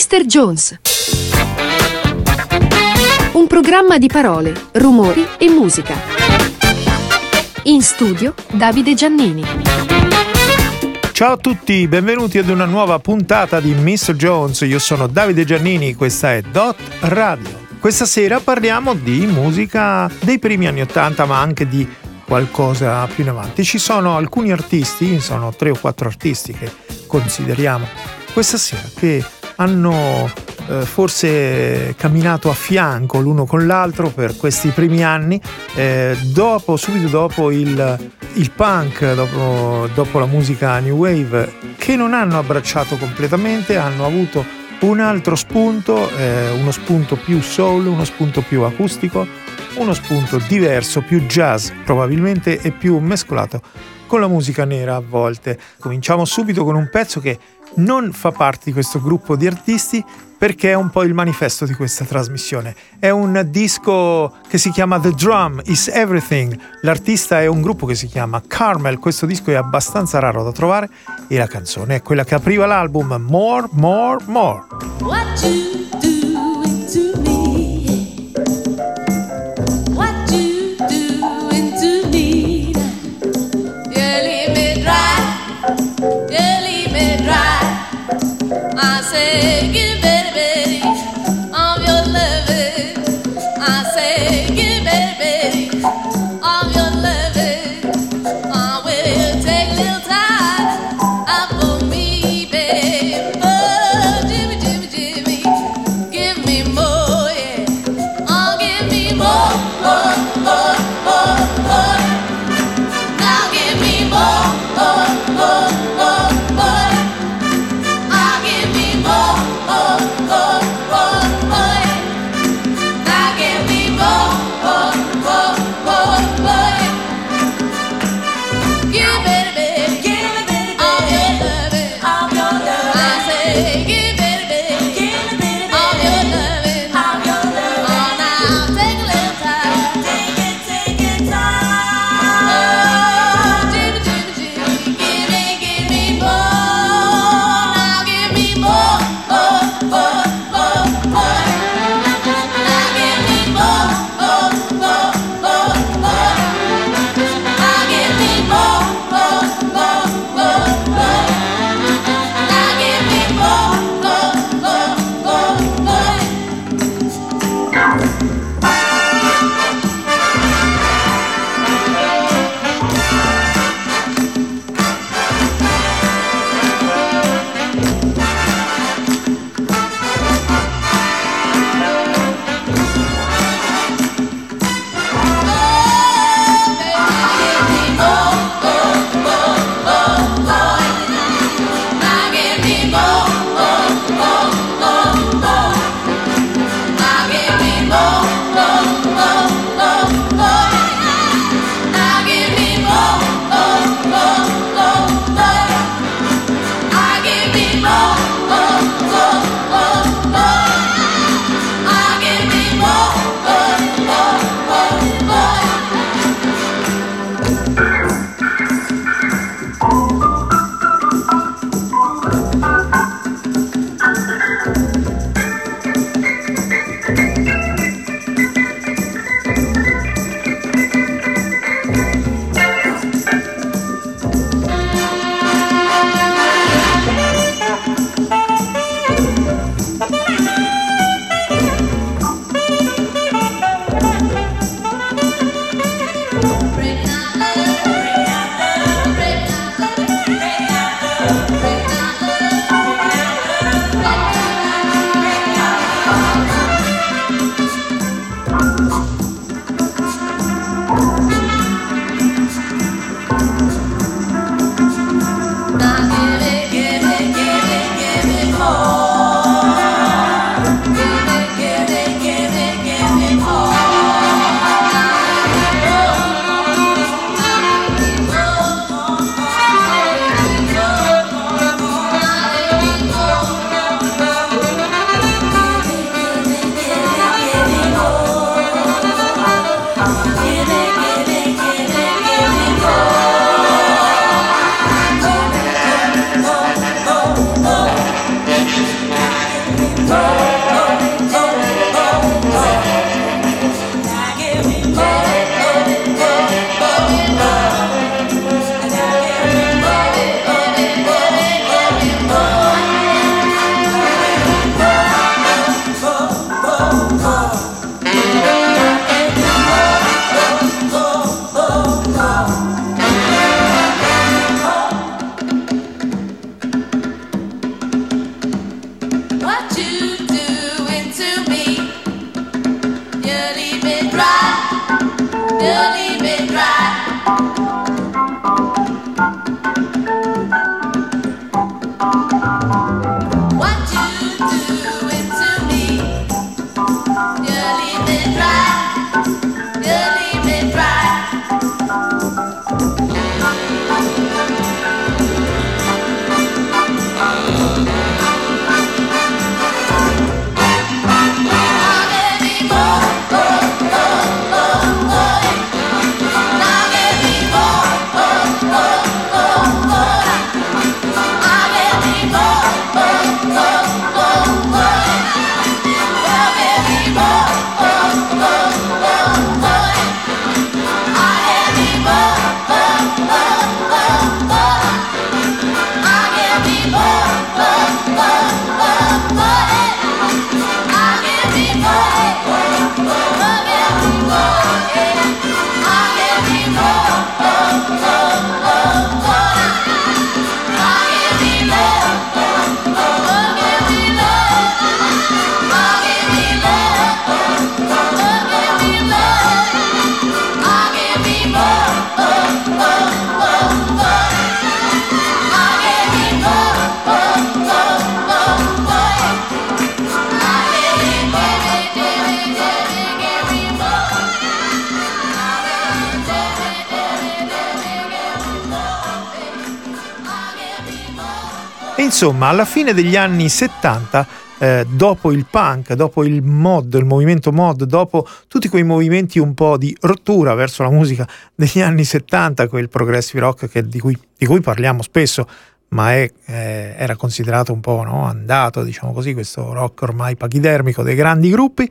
Mr. Jones. Un programma di parole, rumori e musica. In studio Davide Giannini. Ciao a tutti, benvenuti ad una nuova puntata di Mr. Jones. Io sono Davide Giannini, questa è Dot Radio. Questa sera parliamo di musica dei primi anni Ottanta, ma anche di qualcosa più in avanti. Ci sono alcuni artisti, sono tre o quattro artisti che consideriamo questa sera, che hanno eh, forse camminato a fianco l'uno con l'altro per questi primi anni, eh, dopo, subito dopo il, il punk, dopo, dopo la musica new wave, che non hanno abbracciato completamente, hanno avuto un altro spunto, eh, uno spunto più soul, uno spunto più acustico, uno spunto diverso, più jazz probabilmente e più mescolato con la musica nera a volte. Cominciamo subito con un pezzo che non fa parte di questo gruppo di artisti perché è un po' il manifesto di questa trasmissione. È un disco che si chiama The Drum is Everything. L'artista è un gruppo che si chiama Carmel. Questo disco è abbastanza raro da trovare e la canzone è quella che apriva l'album More, More, More. What you doing to me? myself, you better, baby. Insomma, alla fine degli anni 70 eh, dopo il punk, dopo il mod, il movimento mod, dopo tutti quei movimenti un po' di rottura verso la musica degli anni 70, quel progressive rock di cui, di, cui, parliamo spesso, ma è, eh, era considerato un po' no, andato, diciamo così, questo rock ormai pachidermico dei grandi gruppi.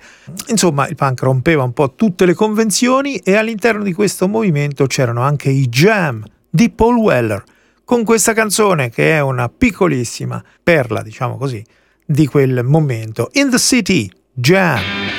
Insomma, il punk rompeva un po' tutte le convenzioni e all'interno di questo movimento c'erano anche i jam di Paul Weller, con questa canzone che è una piccolissima perla, diciamo così, di quel momento. In the City, Jam.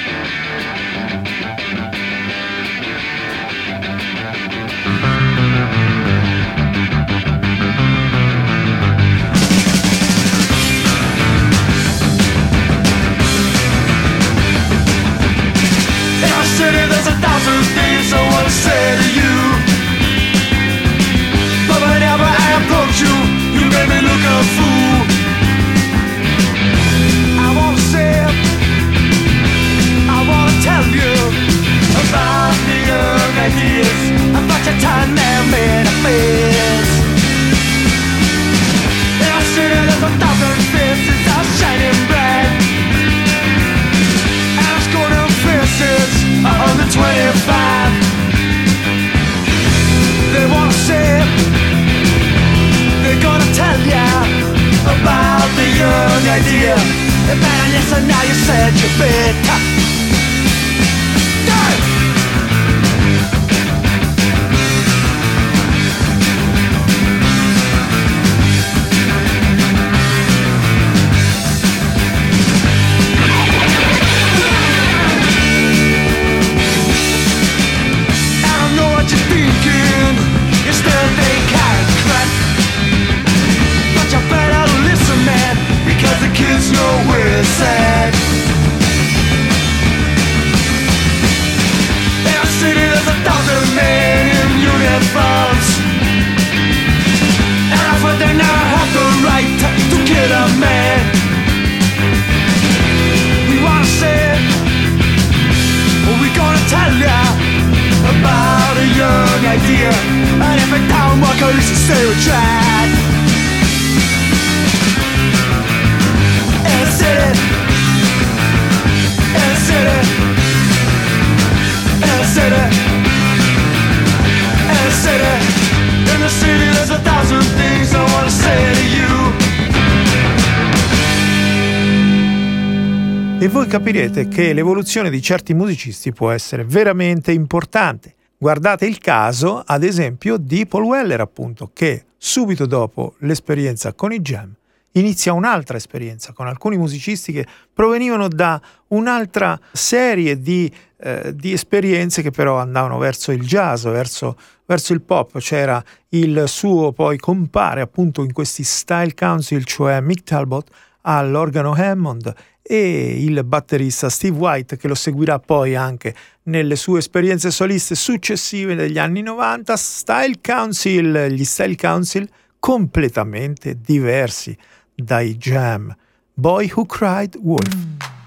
Ideas about your time and manifest. In our city, there's a thousand faces are shining bright. And our school faces are under 25. They wanna say, they're gonna tell ya about the young idea. And man, yes, and now you said you better. Capirete che l'evoluzione di certi musicisti può essere veramente importante. Guardate il caso, ad esempio, di Paul Weller, appunto, che subito dopo l'esperienza con i Jam inizia un'altra esperienza con alcuni musicisti che provenivano da un'altra serie di, eh, di esperienze che però andavano verso il jazz, verso, verso, il pop. C'era il suo poi compare appunto in questi Style Council, cioè Mick Talbot all'organo Hammond e il batterista Steve White che lo seguirà poi anche nelle sue esperienze soliste successive degli anni 90, Style Council, gli Style Council completamente diversi dai Jam. Boy Who Cried Wolf.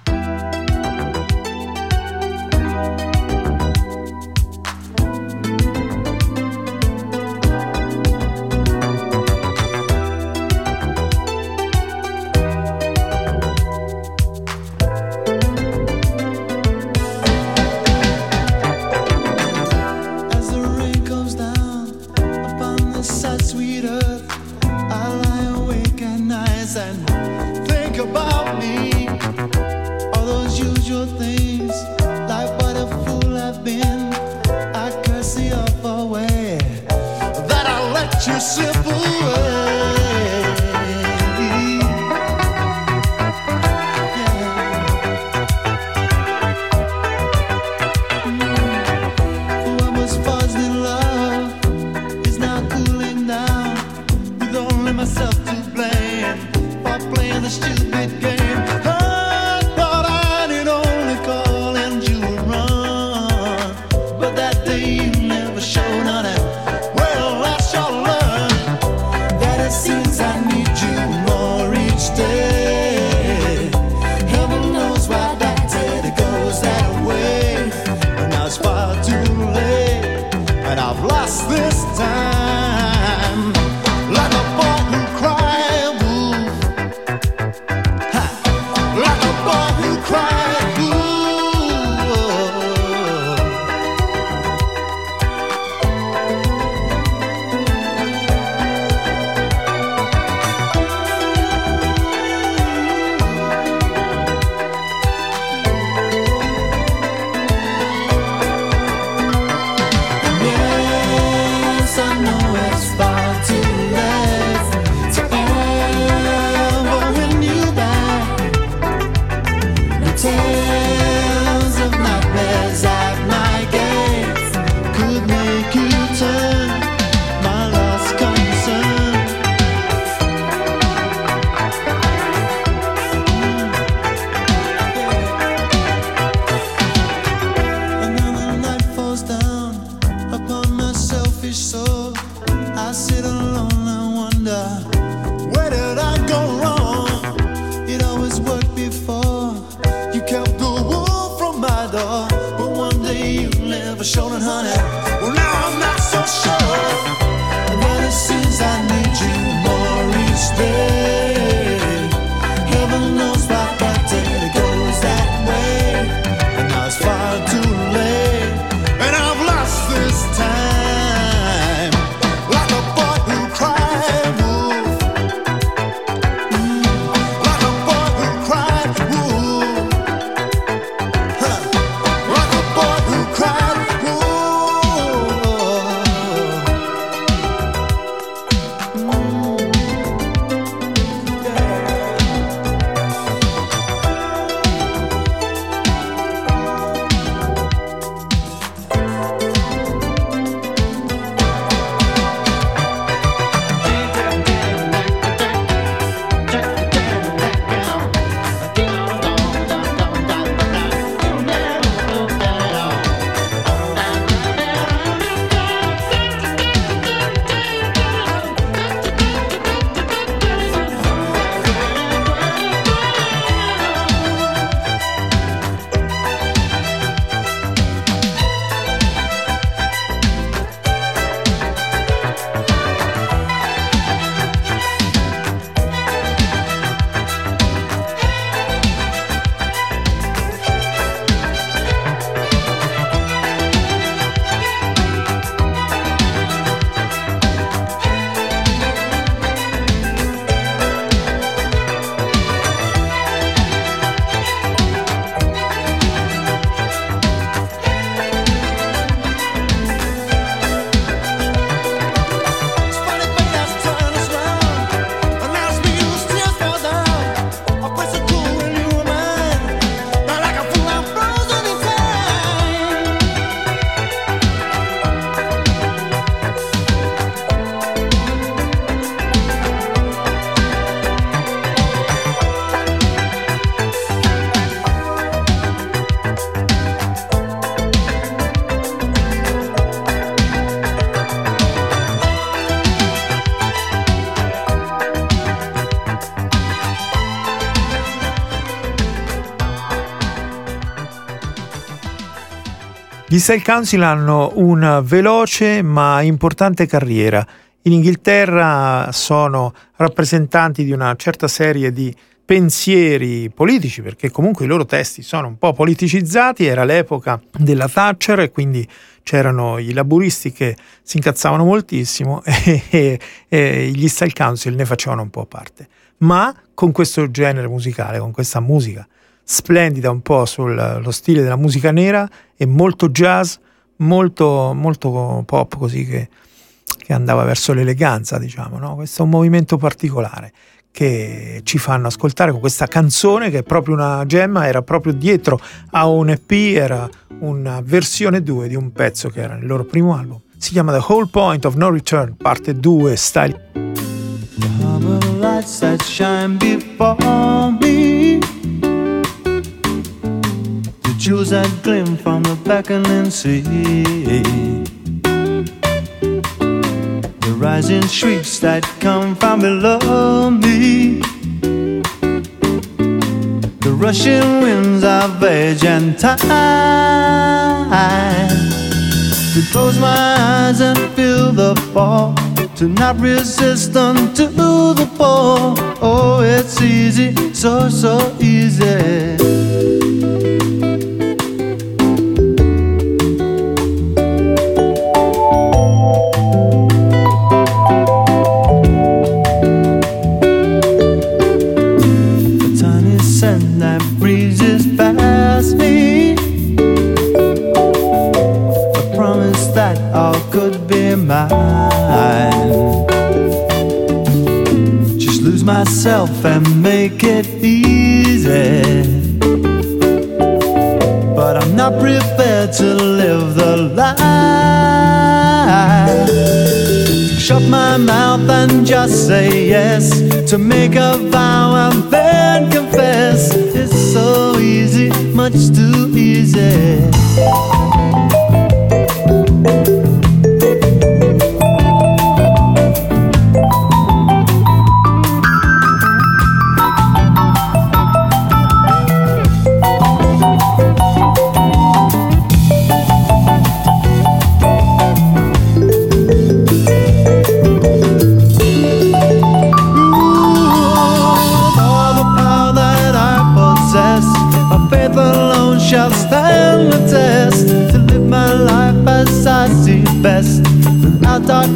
Gli Style Council hanno una veloce ma importante carriera. In Inghilterra sono rappresentanti di una certa serie di pensieri politici, perché comunque i loro testi sono un po' politicizzati, era l'epoca della Thatcher e quindi c'erano i laburisti che si incazzavano moltissimo e, e- e gli Style Council ne facevano un po' parte. Ma con questo genere musicale, con questa musica splendida un po' sullo stile della musica nera e molto jazz, molto, molto pop così che, che andava verso l'eleganza, diciamo, no? Questo è un movimento particolare che ci fanno ascoltare con questa canzone che è proprio una gemma, era proprio dietro a un EP, era una versione 2 di un pezzo che era nel loro primo album. Si chiama The Whole Point of No Return, parte 2, style jewels that gleam from the beckoning sea. The rising shrieks that come from below me. The rushing winds of age and time. To close my eyes and feel the fall. To not resist unto the fall. Oh, it's easy, so, so easy. Be. Just lose myself and make it easy. But I'm not prepared to live the life. Shut my mouth and just say yes. To make a vow and then confess. It's so easy, much too easy.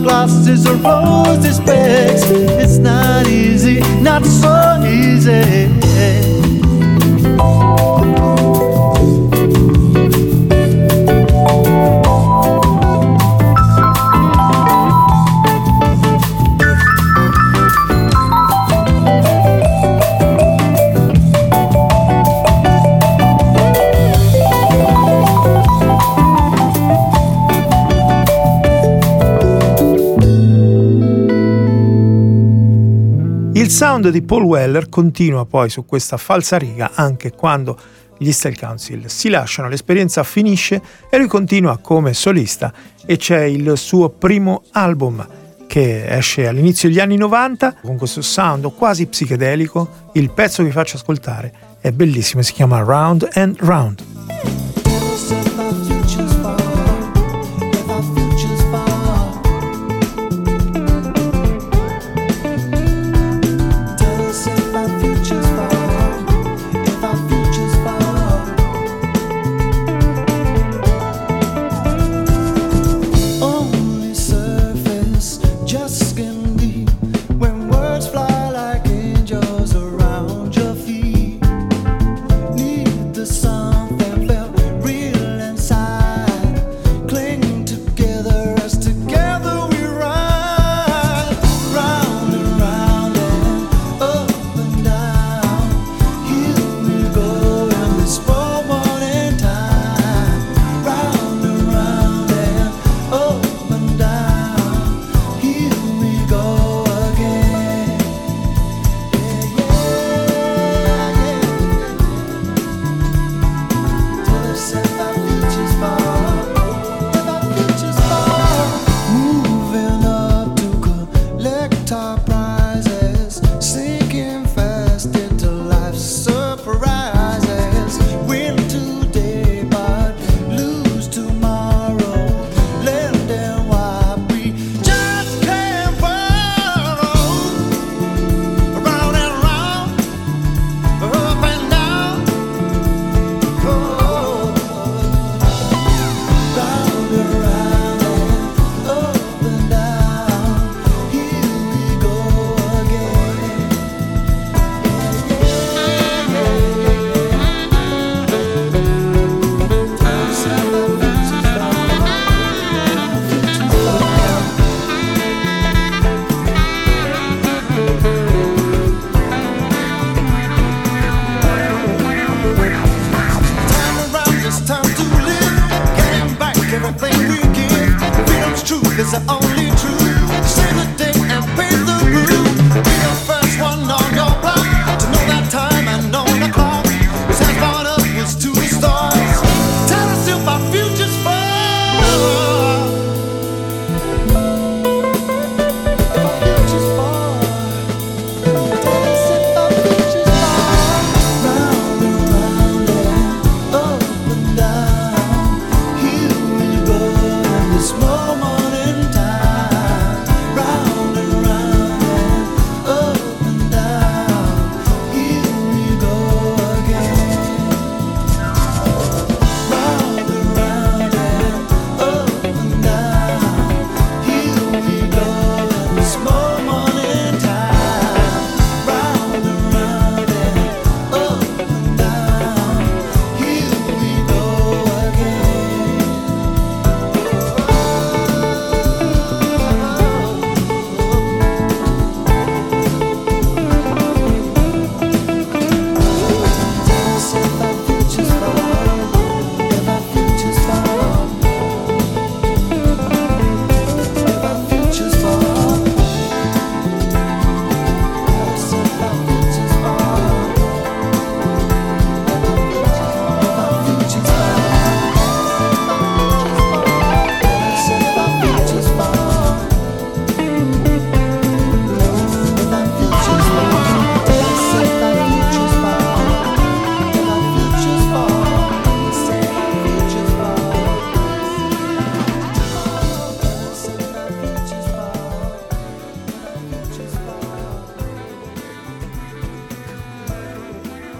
Dark glasses or rosy specs. It's not easy, not so easy. Di Paul Weller continua poi su questa falsa riga anche quando gli Style Council si lasciano, l'esperienza finisce e lui continua come solista e c'è il suo primo album che esce all'inizio degli anni 90 con questo sound quasi psichedelico. Il pezzo che vi faccio ascoltare è bellissimo, si chiama Round and Round.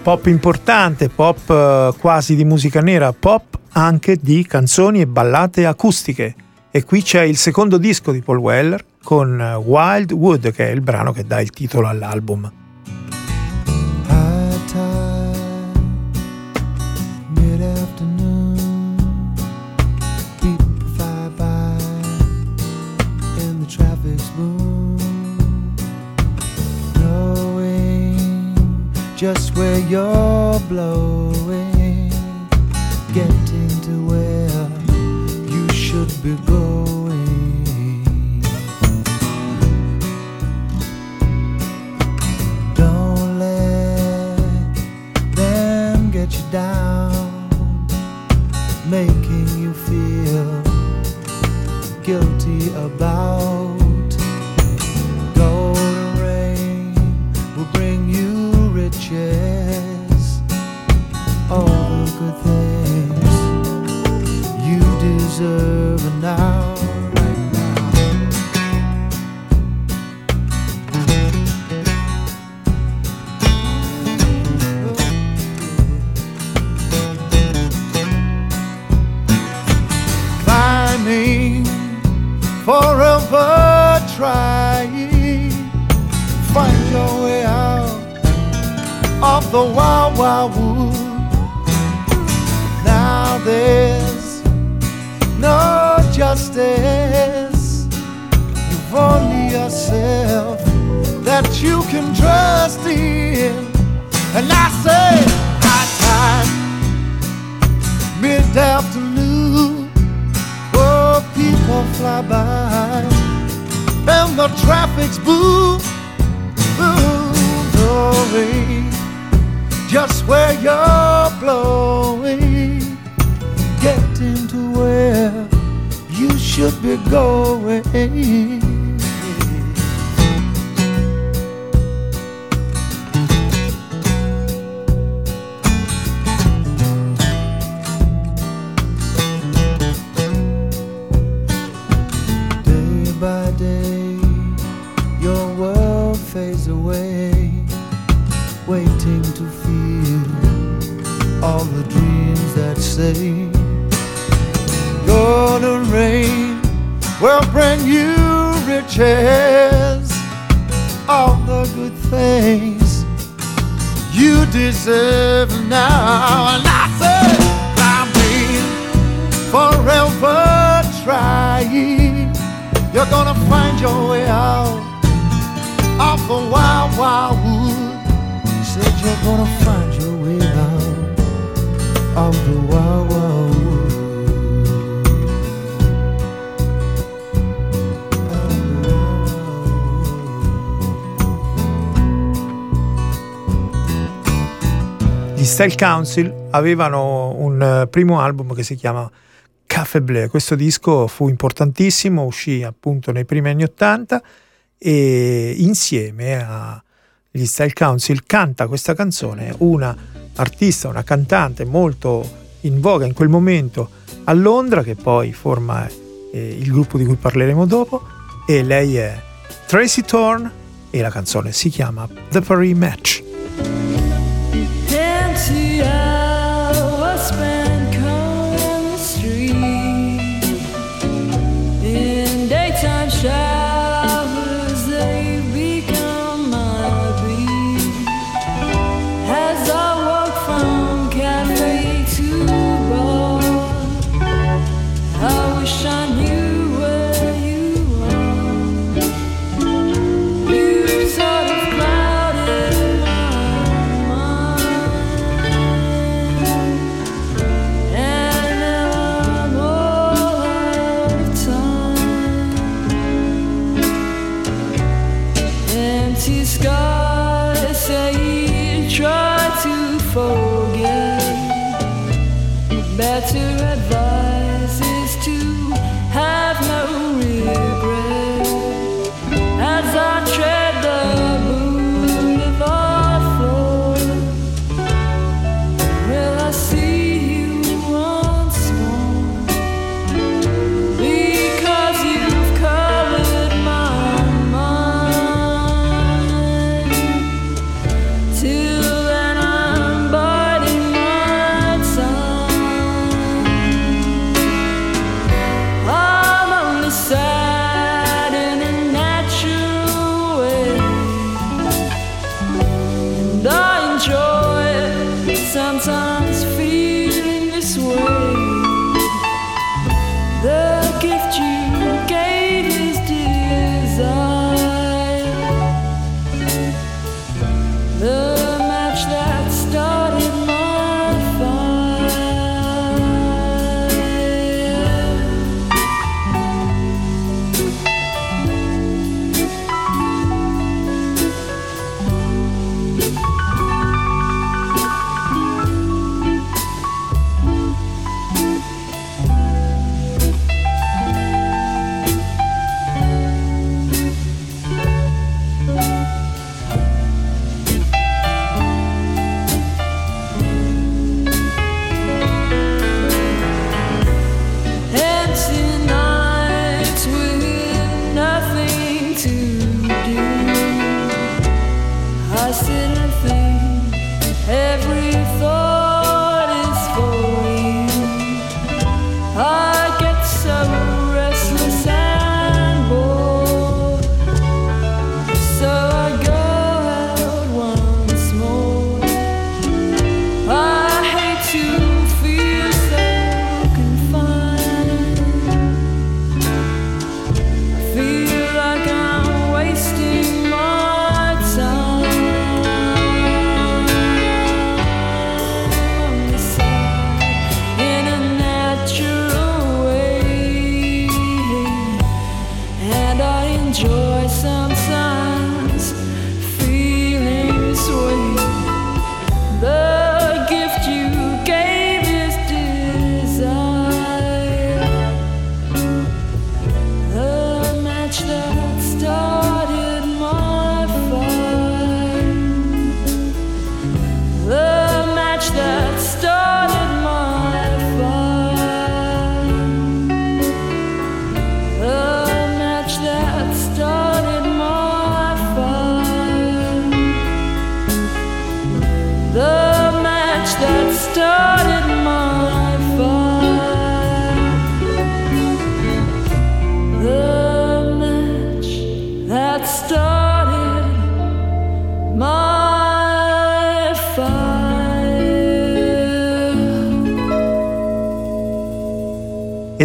pop importante, pop eh, quasi di musica nera, pop anche di canzoni e ballate acustiche. E qui c'è il secondo disco di Paul Weller con eh, Wild Wood, che è il brano che dà il titolo all'album. blow. Mobile Council avevano un eh, primo album che si chiama Café Bleu. Questo disco fu importantissimo, uscì appunto nei primi anni Ottanta e insieme agli Style Council canta questa canzone una artista, una cantante molto in voga in quel momento a Londra che poi forma eh, il gruppo di cui parleremo dopo e lei è Tracy Thorn e la canzone si chiama The Paris Match.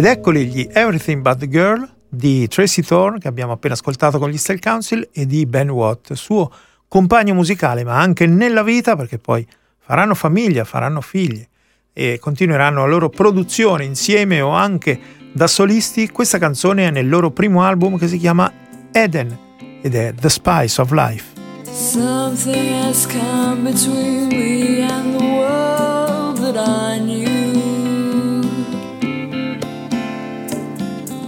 Ed eccoli gli Everything But the Girl di Tracy Thorn che abbiamo appena ascoltato con gli Style Council e di Ben Watt, suo compagno musicale, ma anche nella vita perché poi faranno famiglia, faranno figli e continueranno la loro produzione insieme o anche da solisti. Questa canzone è nel loro primo album che si chiama Eden ed è The Spice of Life. Something has come between me and the world that I knew.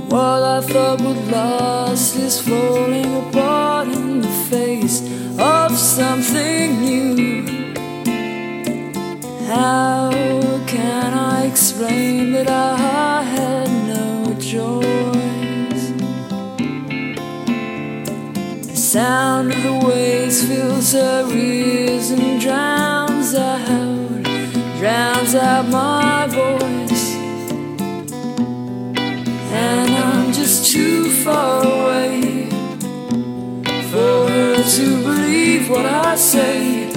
What I thought would last is falling apart in the face of something new. How can I explain that I had no choice? The sound of the waves fills her ears and drowns out, drowns out my voice. Too far away for her to believe what I say.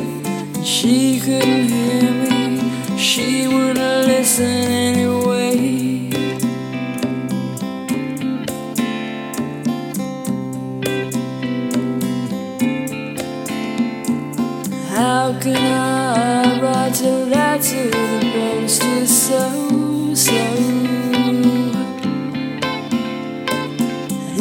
She couldn't hear me, she wouldn't listen anyway. How can I write a letter the post is so slow?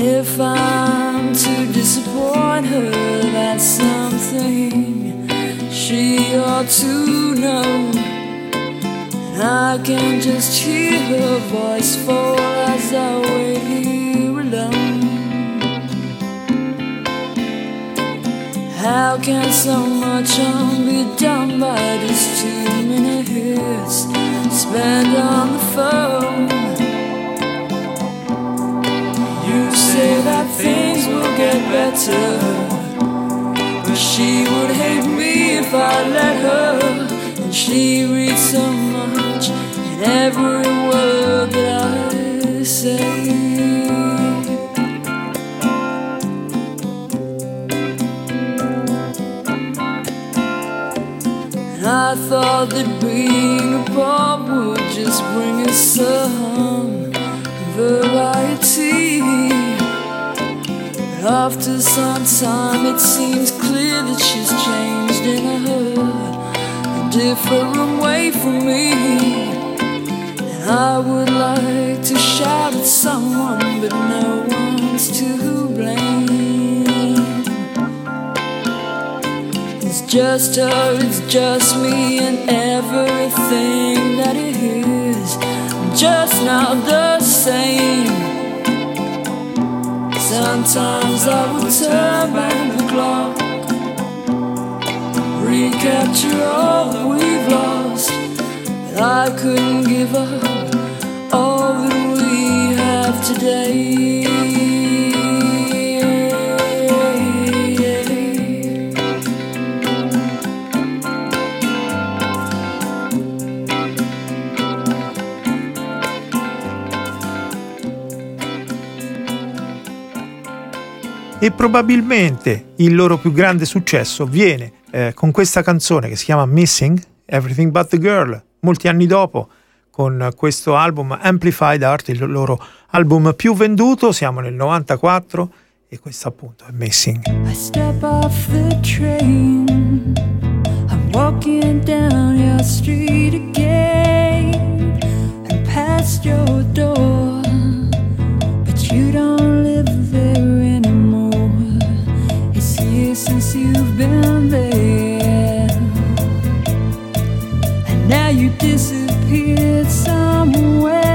If I'm to disappoint her, that's something she ought to know. I can just hear her voice fall as I wait here alone. How can so much harm be done by just two minutes spent on the phone? Say that things will get better, but she would hate me if I let her. And she reads so much in every word that I say. And I thought that being a apart would just bring us some variety. After some time, it seems clear that she's changed in a, a different way from me. And I would like to shout at someone, but no one's to blame. It's just her, it's just me, and everything that it is just not the same. Sometimes I would turn back the clock, recapture all that we've lost, but I couldn't give up all that we have today. E probabilmente il loro più grande successo viene eh, con questa canzone che si chiama Missing Everything But the Girl, molti anni dopo con questo album Amplified Art, il loro album più venduto, siamo nel 94 e questo appunto è Missing. I step off the train, I'm walking down your street again and past your door, but you don't you've been there, and now you disappeared somewhere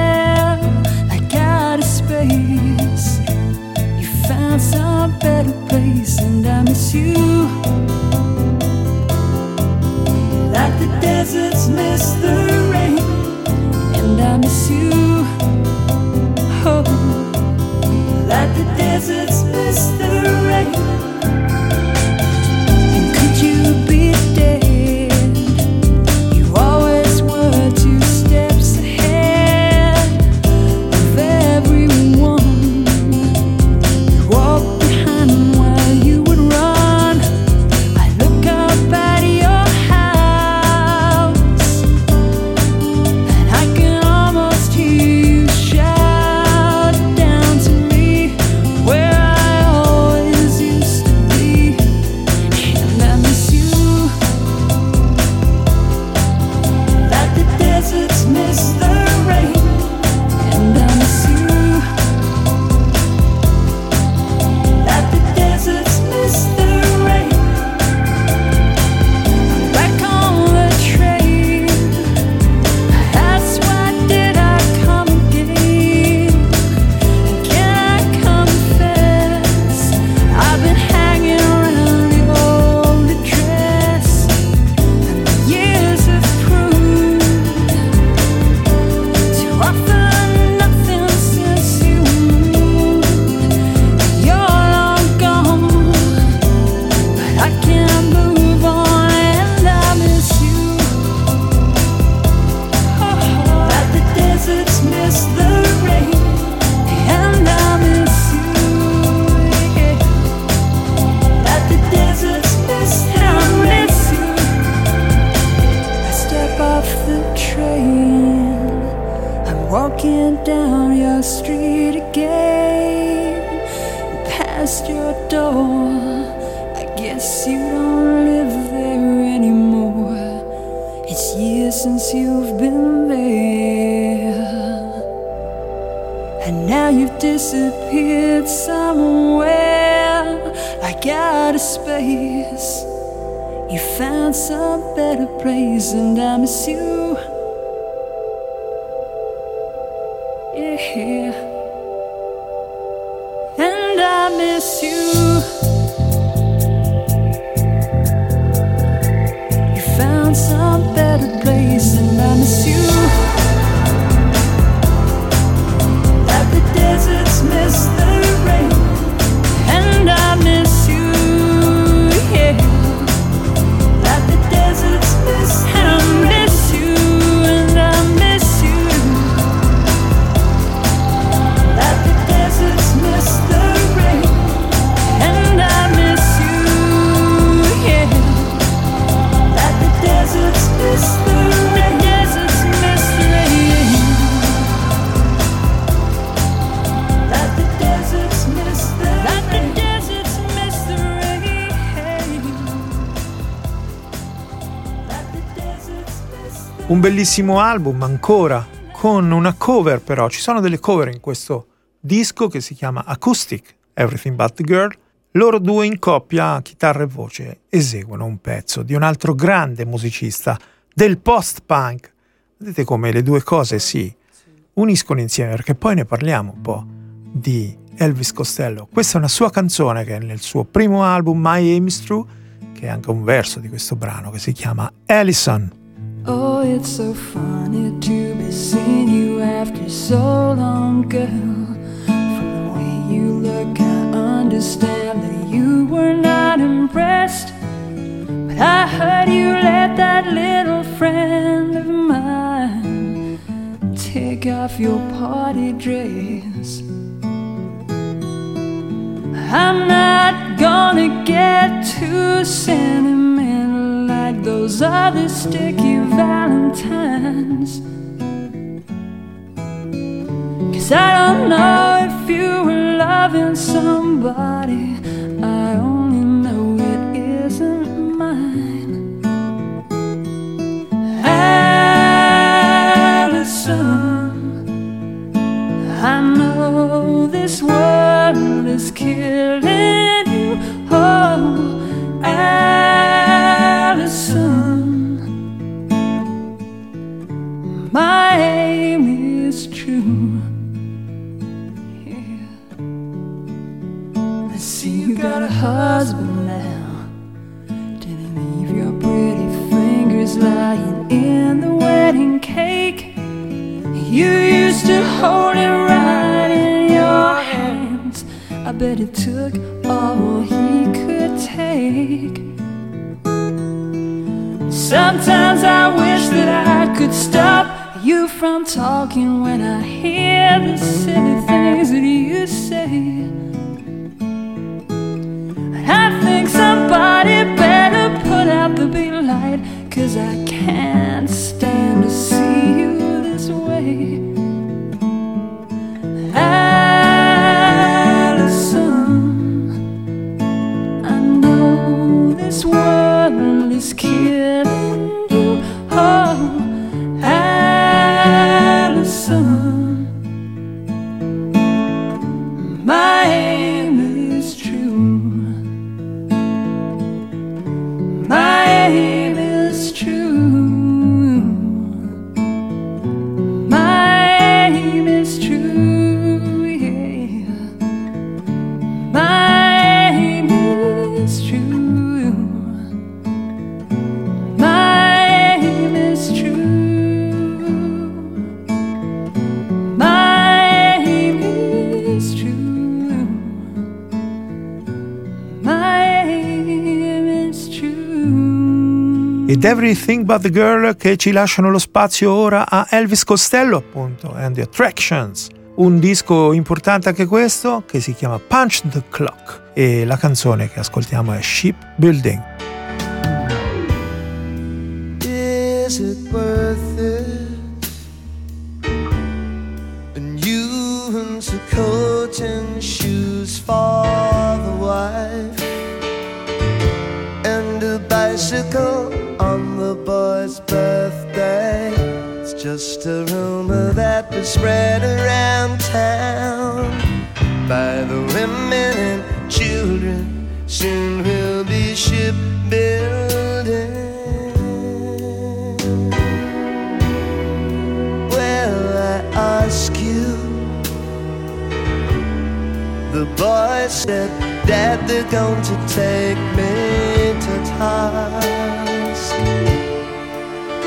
walking down your street again. Past your door. I guess you don't live there anymore. It's years since you've been there. And now you've disappeared somewhere like out of space. You found some better place, and I miss you. Bellissimo album ancora, con una cover però, ci sono delle cover in questo disco che si chiama Acoustic, Everything But The Girl. Loro due in coppia, chitarra e voce, eseguono un pezzo di un altro grande musicista del post-punk. Vedete come le due cose si uniscono insieme, perché poi ne parliamo un po' di Elvis Costello. Questa è una sua canzone che è nel suo primo album My Aim Is True, che è anche un verso di questo brano che si chiama Allison. Oh, it's so funny to be seeing you after so long, girl. From the way you look, I understand that you were not impressed. But I heard you let that little friend of mine take off your party dress. I'm not gonna get too sentimental those other sticky valentines. Cause I don't know if you were loving somebody. I only know it isn't mine. Allison, I know this world is killing you. Oh, Allison, my aim is true. Yeah. I see you got a husband now. Didn't leave your pretty fingers lying in the wedding cake. You used to hold it right in your hands. I bet it took all he could take. Sometimes I wish that I could stop you from talking when I hear the silly things that you say. I think somebody better put out the big light, cause I can't stand to see you this way. sun. Everything But the Girl che ci lasciano lo spazio ora a Elvis Costello appunto and the Attractions. Un disco importante anche questo che si chiama Punch the Clock e la canzone che ascoltiamo è Shipbuilding Is it worth it? And you into coat and shoes for the wife, and a bicycle boy's birthday. It's just a rumor that was spread around town by the women and children. Soon we'll be shipbuilding. Well, I ask you. The boy said, Dad, they're going to take me to task.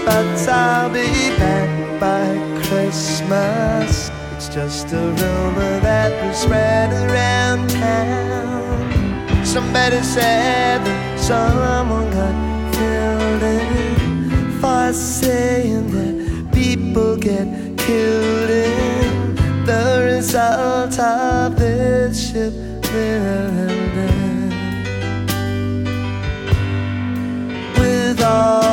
But I'll be back by Christmas. It's just a rumor that was spread around town. Somebody said that someone got killed in for saying that people get killed in the result of this shipbuilding. With all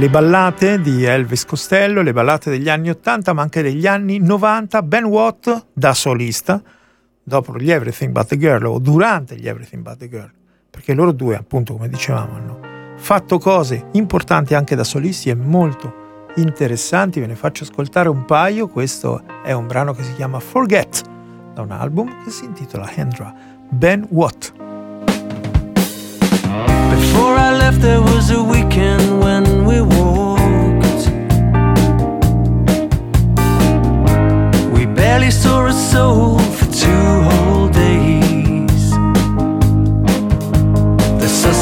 Le ballate di Elvis Costello, le ballate degli anni 80 ma anche degli anni 90, Ben Watt da solista, dopo gli Everything But The Girl o durante gli Everything But The Girl, perché loro due appunto come dicevamo hanno fatto cose importanti anche da solisti e molto interessanti, ve ne faccio ascoltare un paio, questo è un brano che si chiama Forget, da un album che si intitola Hendra, Ben Watt. Before I left there was a weekend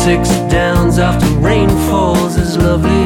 six downs after rain falls is lovely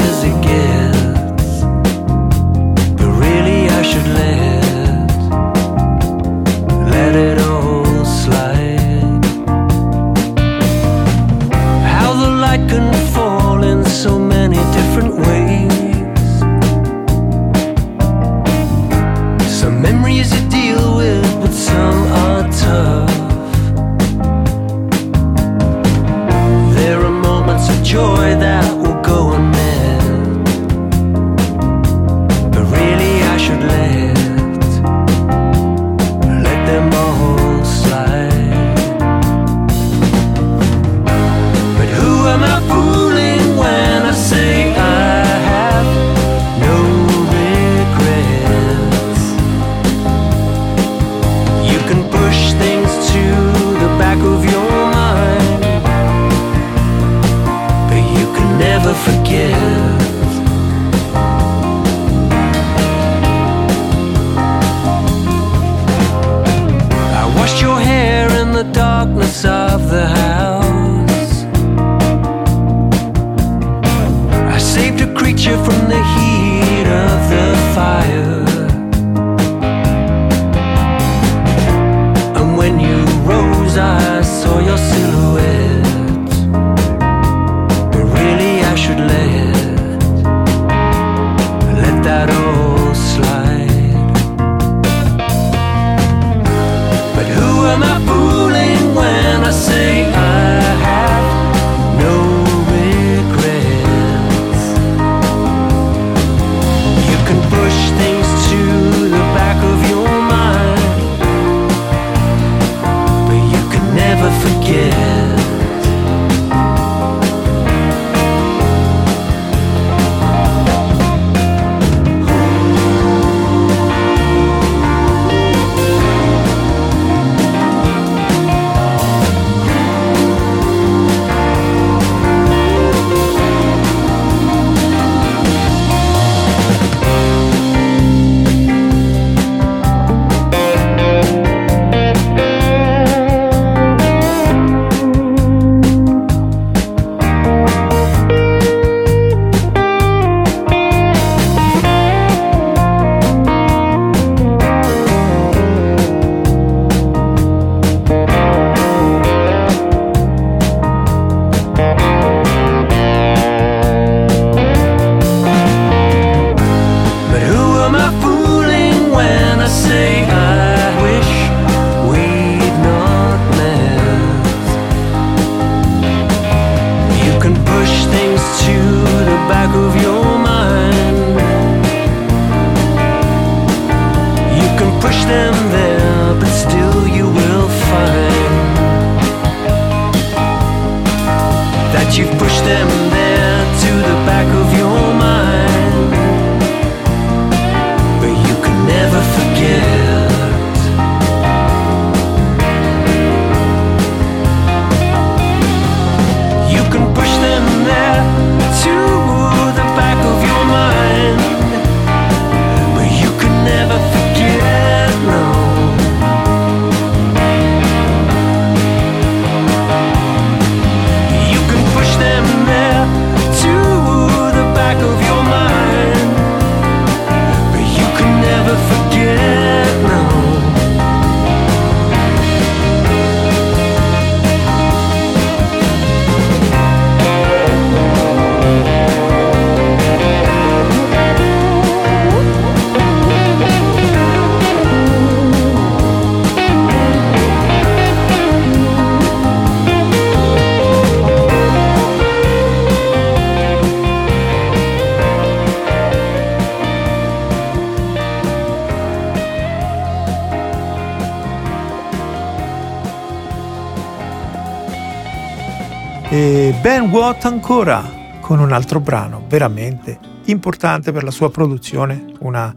Alan Watt ancora con un altro brano veramente importante per la sua produzione, una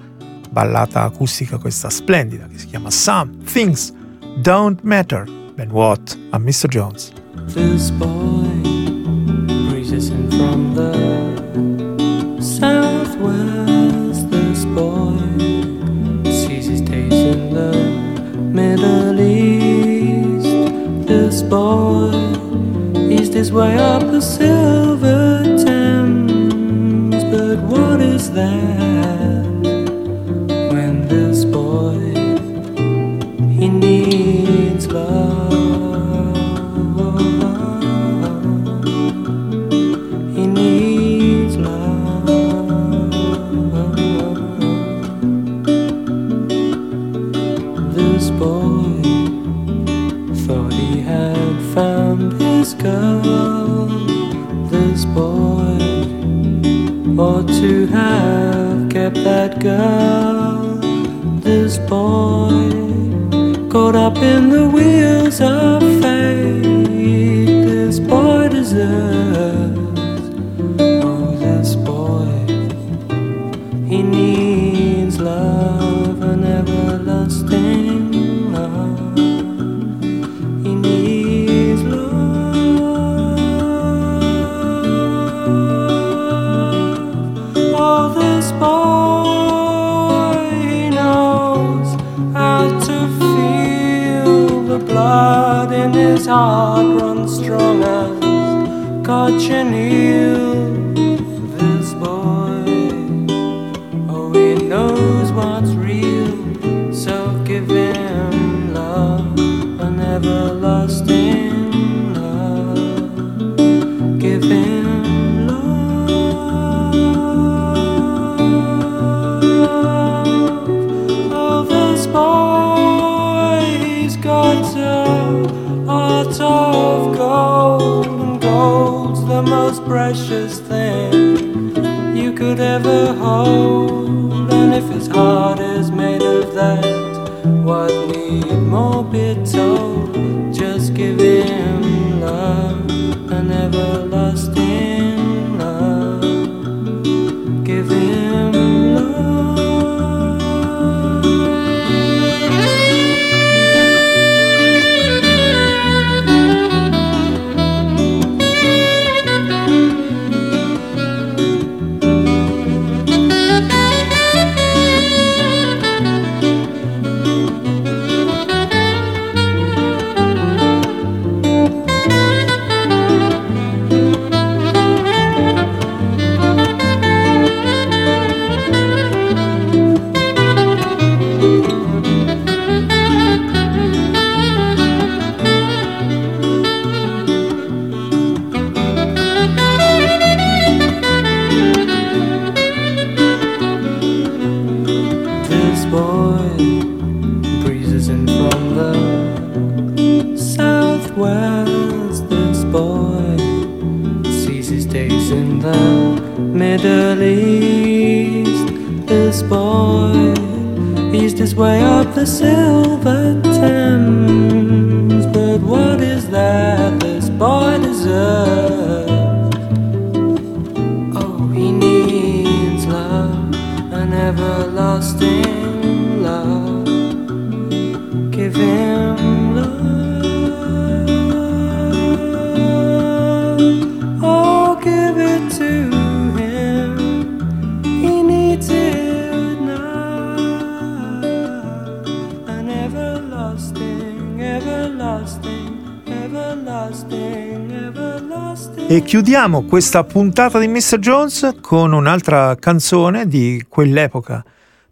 ballata acustica questa splendida che si chiama Some Things Don't Matter, Ben Watt a Mr. Jones. Chiudiamo questa puntata di Mr. Jones con un'altra canzone di quell'epoca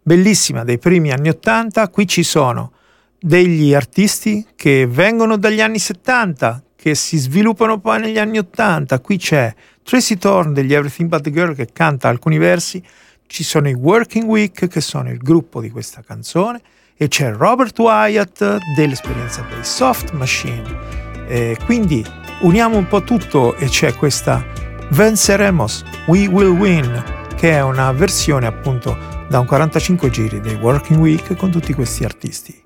bellissima dei primi anni 80. Qui ci sono degli artisti che vengono dagli anni 70, che si sviluppano poi negli anni 80. Qui c'è Tracy Thorn degli Everything But the Girl che canta alcuni versi, ci sono i Working Week che sono il gruppo di questa canzone e c'è Robert Wyatt dell'esperienza dei Soft Machine. E quindi uniamo un po' tutto e c'è questa Venceremos, We Will Win, che è una versione appunto da un 45 giri dei Working Week con tutti questi artisti.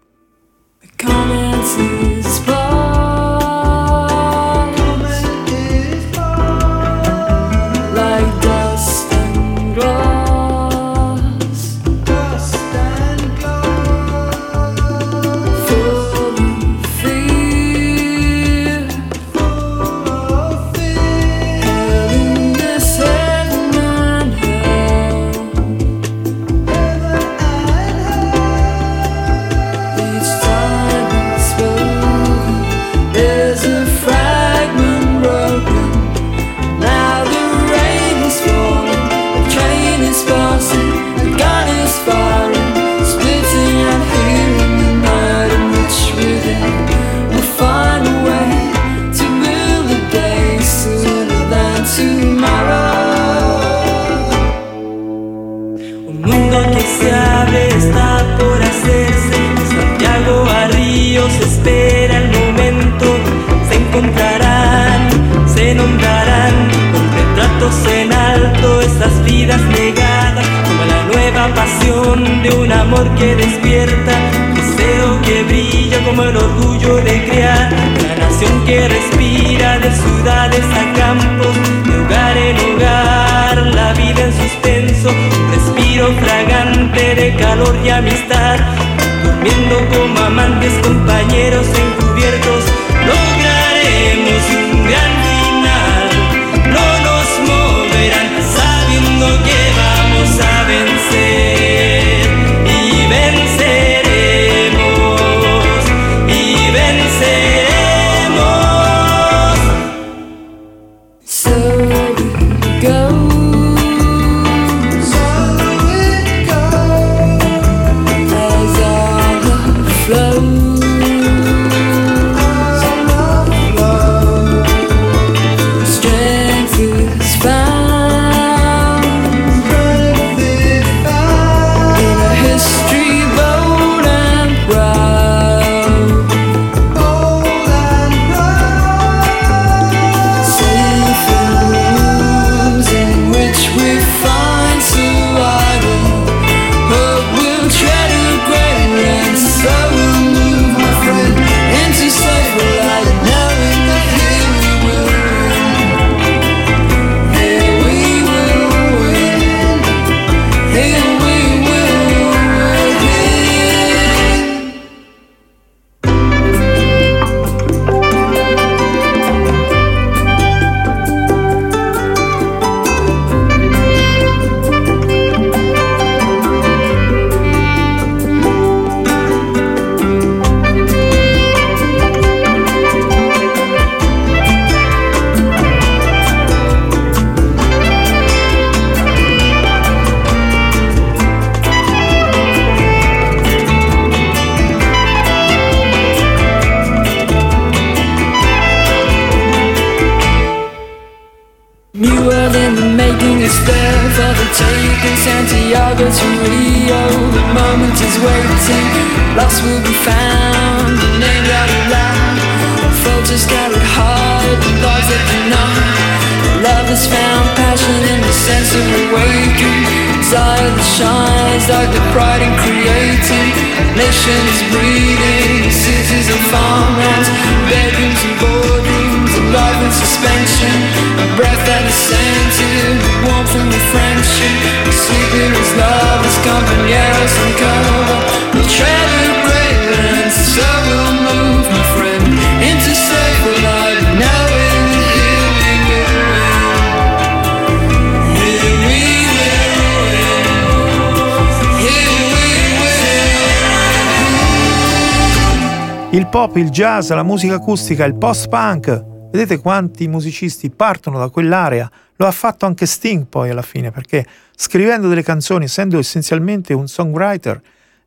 Jazz, la musica acustica, il post-punk. Vedete quanti musicisti partono da quell'area? Lo ha fatto anche Sting poi alla fine, perché scrivendo delle canzoni, essendo essenzialmente un songwriter,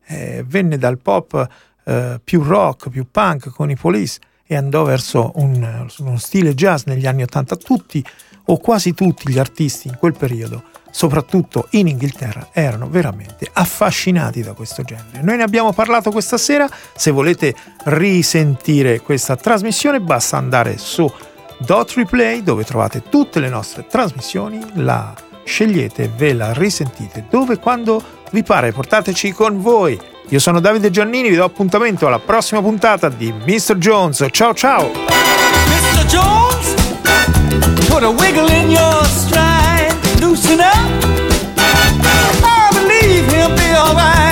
eh, venne dal pop eh, più rock, più punk con i Police e andò verso un- uno stile jazz negli anni 80. Tutti o quasi tutti gli artisti in quel periodo, soprattutto in Inghilterra, erano veramente affascinati da questo genere. Noi ne abbiamo parlato questa sera, se volete risentire questa trasmissione basta andare su Dot Replay dove trovate tutte le nostre trasmissioni, la scegliete ve la risentite dove quando vi pare, portateci con voi. Io sono Davide Giannini, vi do appuntamento alla prossima puntata di Mr. Jones. Ciao ciao! Mr. Jones, put a wiggle in your stride, loosen up. I believe he'll be alright.